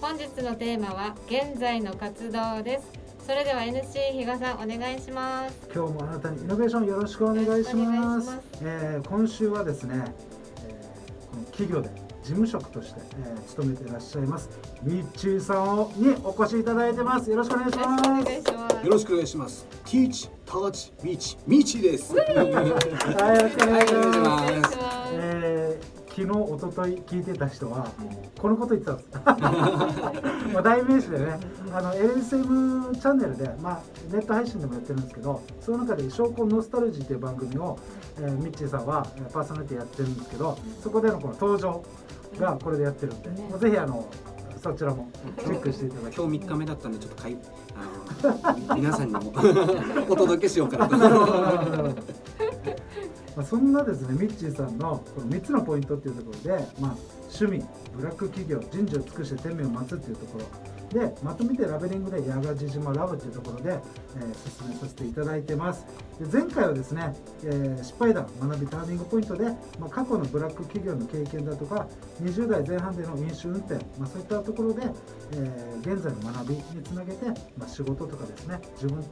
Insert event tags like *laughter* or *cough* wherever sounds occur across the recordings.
本日のテーマは現在の活動です。それでは NC 比嘉さんお願いします。今日もあなたにイノベーションよろしくお願いします。えー、今週はですね、えー、この企業で事務職として、えー、勤めていらっしゃいますミッチーさんにお越しいただいてます。よろしくお願いします。よろしくお願いします。Teach Touch Beach ミッチーです。はいよろしくお願いします、えー昨日一昨日聞いてた人はこのこと言ってたんです。*laughs* まあ代名詞でねあの LSM チャンネルで、まあ、ネット配信でもやってるんですけどその中で「証拠ノスタルジー」という番組を、えー、ミッチーさんはパーソナリティやってるんですけどそこでのこの登場がこれでやってるんで、ね、ぜひあのそちらもチェックしていただき今日3日目だったんでちょっとかいあの *laughs* 皆さんにも *laughs* お届けしようかなと。まあ、そんなですねミッチーさんのこの3つのポイントっていうところで、まあ、趣味ブラック企業人事を尽くして天命を待つっていうところ。でまとめてラベリングで矢賀地島ラブっていうところで、えー、進めさせていただいてます。で前回はですね、えー、失敗談学びターニングポイントで、まあ、過去のブラック企業の経験だとか20代前半での飲酒運転、まあ、そういったところで、えー、現在の学びにつなげて、まあ、仕事とかですね自分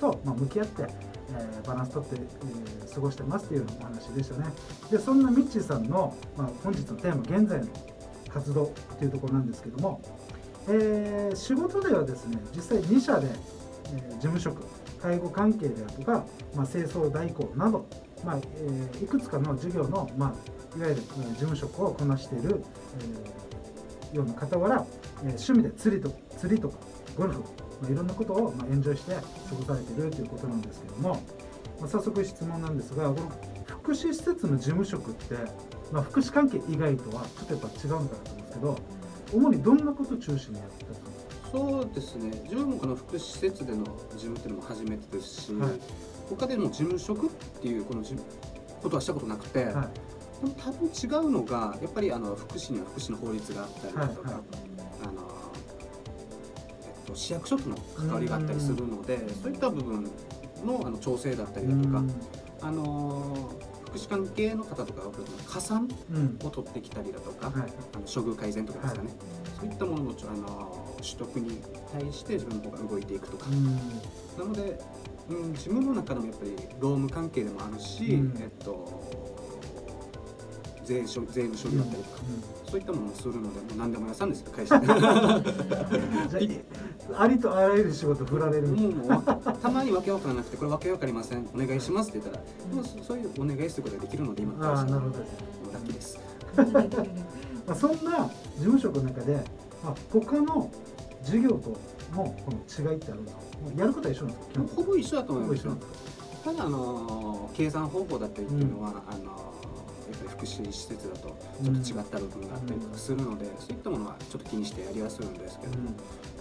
と、ま向き合って、えバランスとって、え過ごしてますっていうお話でしたね。でそんなミッチーさんの、ま本日のテーマ現在の活動っていうところなんですけどもえー、仕事ではですね実際2社で、えー、事務職介護関係であるとか、まあ、清掃代行など、まあえー、いくつかの事業の、まあ、いわゆる、事務職をこなしている、え、ような傍ら、えー、趣味で釣りと釣りとかゴルフ、まあ、いろんなことを、まあ、エンジョイして過ごされているということなんですけども、まあ、早速質問なんですがこの福祉施設の事務職って、まあ、福祉関係以外とはちょっとやっぱ違うのかなと思うんですけど主にどんなこと中心にやってたそうですね自分もこの福祉施設での事務っていうのも初めてですし、はい、他でも事務職っていうこのことはしたことなくて、はい、多分違うのがやっぱりあの福祉には福祉の法律があったりだとか、はいはい、と、市役所との関わりがあったりするのでそういった部分のあの調整だったりだとか、あの福祉関係の方とか加算を取ってきたりだとか、うん、あの処遇改善とかですかね、はい、そういったもののあの取得に対して自分の方が動いていくとか、うん、なので、うん、自分の中でもやっぱり労務関係でもあるし、うん、えっと税税務処理だったりとか、そういったものをするので何でも屋さんですよ会社。*laughs* でありとあらゆる仕事振られる。たまにわけわからなくてこれわけわかりませんお願いしますって言ったら、もうそういうお願いすることができるので今の会社あなるほどラッキーです。*laughs* まあそんな事務職の中で、まあ、他の授業とのこの違いってあるんですかやることは一緒なんですか？ほぼ一緒だと思いますただあの計算方法だったりっていうのは、うん、あのやっぱり福祉施設だとちょっと違った部分があったりとかするので、うん、そういったものはちょっと気にしてやりやすいんですけども、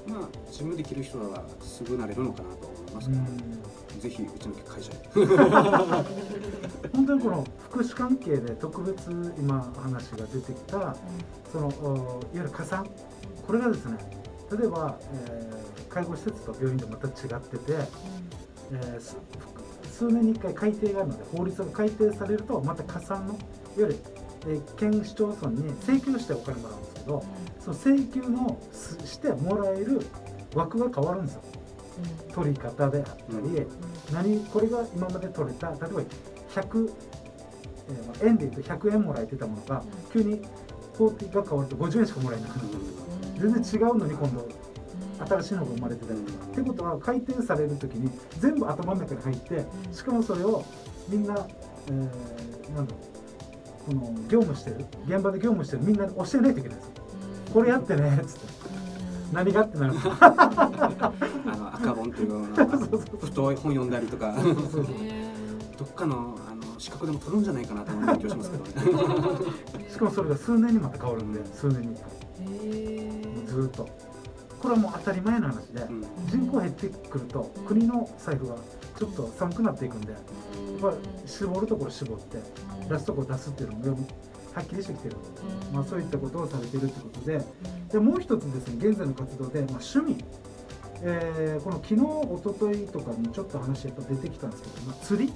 うん、まあ自分できる人はすぐなれるのかなと思いますけど、うん、ぜひうちの会社へ *laughs* 本当にこの福祉関係で特別今話が出てきたそのいわゆる加算。これがですね例えば、えー、介護施設と病院でまた違ってて、えー、数年に1回改定があるので法律が改定されるとまた加算のいわゆる、えー、県市町村に請求してお金もらうんですけど、その請求のしてもらえる枠が変わるんですよ。取り方であったり、何これが今まで取れた例えば100、えー、円でいうと100円もらえてたものが急に法的が変わると50円しかもらえなくなる。全然違うのに今度新しいのが生まれてたりとか。ってことは回転される時に全部頭の中に入ってしかもそれをみんな、えー、なんだろうこの業務してる現場で業務してるみんなに教えないといけないんですよ。これやってねっつって。何がってなる。*laughs* あの赤本っていうの太い本読んだりとか。どっかのあの資格でも取るんじゃないかなと思勉強しますけどね。*laughs* しかもそれが数年にまた変わるんで数年に。ずっと。これはもう当たり前の話で、人口減ってくると国の財布がちょっと寒くなっていくんで、やっぱ絞るところ絞って出すところ出すっていうのもはっきりしてきてる、まあ、そういったことをされてるってことで。でもう一つですね現在の活動で、まあ、趣味。えー、この昨日一昨日とかにちょっと話やっぱ出てきたんですけど、まあ、釣り。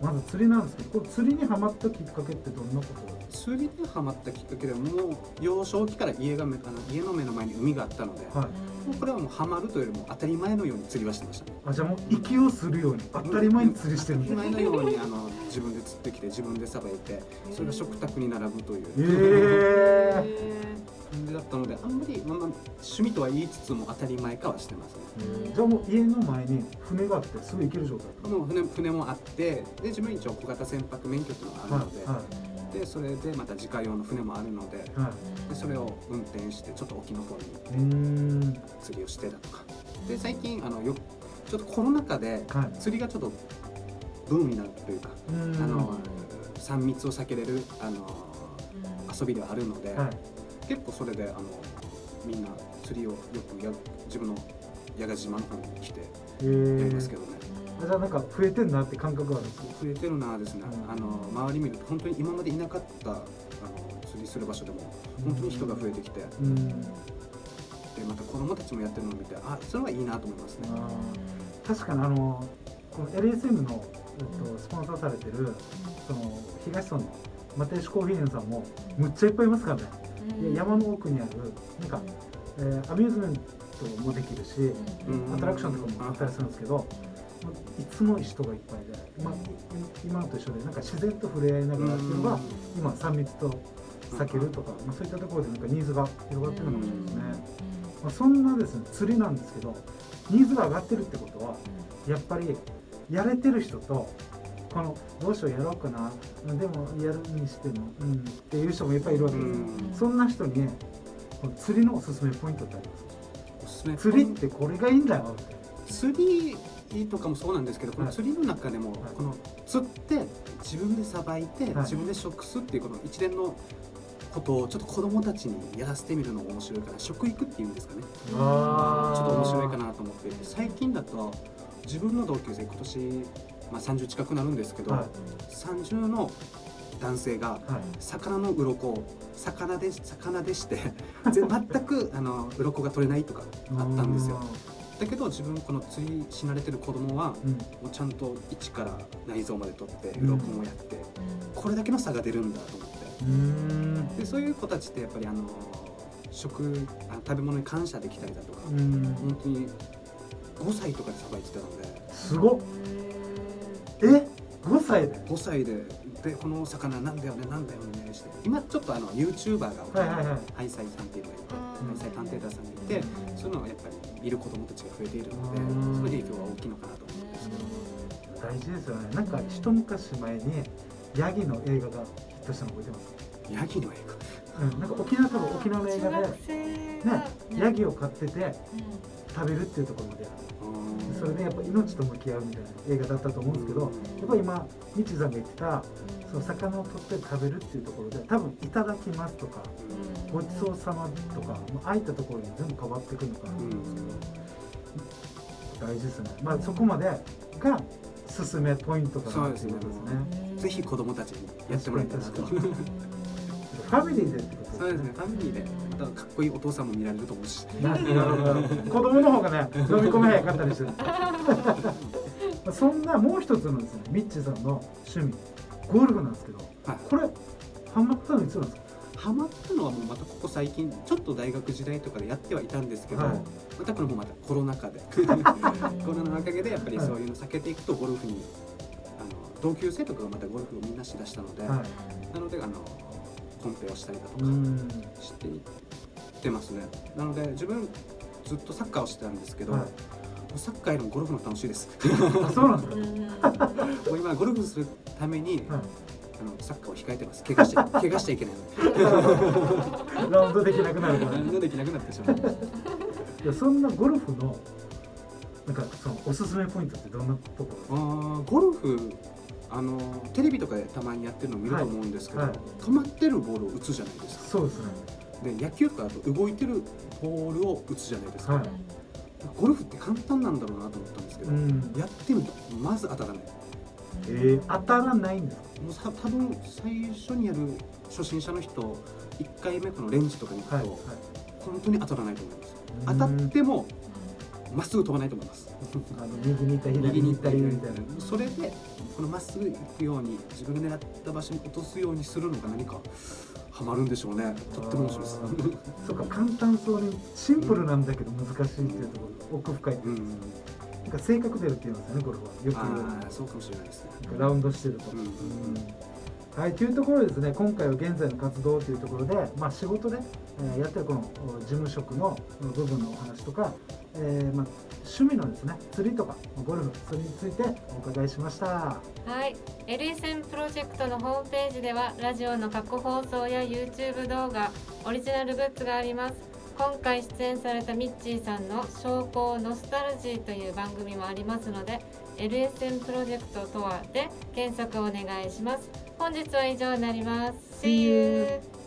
まず釣りなんですけどこれ釣りにはまったきっかけってどんなこと釣りでハマったきっかけでもう幼少期から家がめあの家の目の前に海があったので、はい。もうこれはもうハマるというよりも当たり前のように釣りはしてました。ねあじゃあもう息をするように当たり前に釣りしてるん当たりだ前のようにあの自分で釣ってきて自分でさばいて *laughs* それが食卓に並ぶという。ええ感じだったのであんまり、まあまあ、趣味とは言いつつも当たり前かはしてますね。じゃあもう家の前に船があってすぐ行ける状態もう船船もあってで自分一応小型船舶免許っていうのがあるので,、はでそれでまた自家用の船もあるのでいはい。でそれを運転してちょっと沖の方にうーん。釣りをしてだとか。で最近あのよちょっとコロナ禍ではい。釣りがちょっとブームになるというか、あの3密を避けれるあの遊びではあるので、はい。結構それであのみんな釣りをよくや自分の矢賀島の方に来てえやりーますけどね、じゃあなんか増えてんなって感覚がある。増えてるなですね、うん。あの周り見ると本当に今までいなかったあの釣りする場所でも本当に人が増えてきて、うん。でまた子供たちもやってるのを見てあそれはいいなと思いますね。確かにあのこの LSM の、えっと、スポンサーされてるその東村のマテーシュコーヒー園さんもむっちゃいっぱいいますからね。で山の奥にあるなんか、えーアミューズメントもできるしうん。アトラクションとかもあったりするんですけどいつも人がいっぱいで、まあ、い今のと一緒でなんか自然と触れ合いながらっていうのが今3密と避けるとか、まあ、そういったところでなんかニーズが広がってるのかもしれないですね、まあ、そんなですね釣りなんですけどニーズが上がってるってことはやっぱりやれてる人とこのどうしようやろうかなでもやるにしても、うん、っていう人もいっぱいいるわけですよ、そんな人にこの釣りのおすすめポイントってあります？かおすすめ釣りってこれがいいんだよって釣りとかもそうなんですけど、このはい釣りの中でも、はいこの釣って自分でさばいて、はい。自分で食すっていうこの一連のことをちょっと子供たちにやらせてみるのも面白いかな食育っていうんですかね。ちょっと面白いかなと思って。最近だと自分の同級生今年、まあ、30近くなるんですけど、はい。30の男性がはい。魚の鱗を魚で魚でして *laughs* ぜ全くあの鱗が取れないとかあったんですよだけど自分この釣りし慣れてる子供はうん。もうちゃんと一から内臓まで取ってうん。鱗もやって、これだけの差が出るんだと思って。でそういう子たちってやっぱりあの食あの食べ物に感謝できたりだとか、うん。本当に5歳とかでさばいてたので。すごっ。え？5歳で。5歳で。でこの魚なんだよねなんだよねして。今ちょっとあの YouTuber がはいはいはい。ハイサイさんっていうのがいてうん。ハイサイ探偵団さんがいてそういうのはやっぱり見る子供たちが増えているのでうん。その影響は大きいのかなと思うんです。けど大事ですよね。なんか一昔前にヤギの映画がヒットしたの覚えてます？ヤギの映うん、なんか沖縄多分沖縄の映画で、ね、ヤギを飼っててう食べるっていうところまで。やる画それでやっぱ命と向き合うみたいな映画だったと思うんですけど、うん。やっぱり今みちさんが言ってたその魚を取って食べるっていうところで多分「いただきます」とか「ごちそうさま」とかもうああいったところに全部変わってくるのかなと思うんですけど、大事ですね。まあそこまでが進めポイントかなっていうことですね。ぜひ子供たちにやってもらいたいなと。*laughs* ファミリーでってことそうですね。ファミリーでまたかっこいいお父さんも見られると思うし。子供の方がね飲み込め早かったりしてる。そんなもう一つのですねミッチーさんの趣味ゴルフなんですけどはい。これハマったのいつなんですか？ハマったのはもうまたここ最近ちょっと大学時代とかでやってはいたんですけど、はい。またこれもまたコロナ禍でコロナのおかげでやっぱりそういうの避けていくとゴルフにあの同級生とかがまたゴルフをみんなしだしたので、はなのであのコンペをしたりだとかん。していってますね。なので自分ずっとサッカーをしてたんですけど、はい。サッカーよりもゴルフの楽しいです。あそうなんですか、もう今ゴルフするために、はい。あのサッカーを控えてます。怪我しちゃ怪我しちゃいけないので。ラウンドできなくなるから何もできなくなってしまういやそんなゴルフのなんかそのおすすめポイントってどんなところ？あーゴルフあのテレビとかでたまにやってるのを見ると思うんですけど、はい。はい。止まってるボールを打つじゃないですか。そうですねで野球とかだと動いてるボールを打つじゃないですか、はい。ゴルフって簡単なんだろうなと思ったんですけど、うん。やってみるとまず当たらない。えー、当たらないんですかもうさ多分最初にやる初心者の人1回目このレンジとかに行くと、はいはい。本当に当たらないと思います。うん。当たってもまっすぐ飛ばないと思います。あの右に行ったり左に行ったり。みたいな。それでこのまっすぐ行くように自分が狙った場所に落とすようにするのが何かハマるんでしょうね。とっても面白いです。*laughs* そうか簡単そうにシンプルなんだけど難しいっていうところ奥深いってういうん。なんか性格出るって言うんですよねこれは。よくああそうかもしれないですね。ラウンドしてると、うん。うんはい、というところですね今回は現在の活動というところで、まあ、仕事で、えーやってるこの事務職の部分のお話とか、えーまあ、趣味のですね釣りとかゴルフそれについてお伺いしました。はい、LSM プロジェクトのホームページではラジオの過去放送や YouTube 動画オリジナルグッズがあります。今回出演されたミッチーさんの「証拠ノスタルジー」という番組もありますので LSM プロジェクトとはで検索お願いします本日は以上になります See you!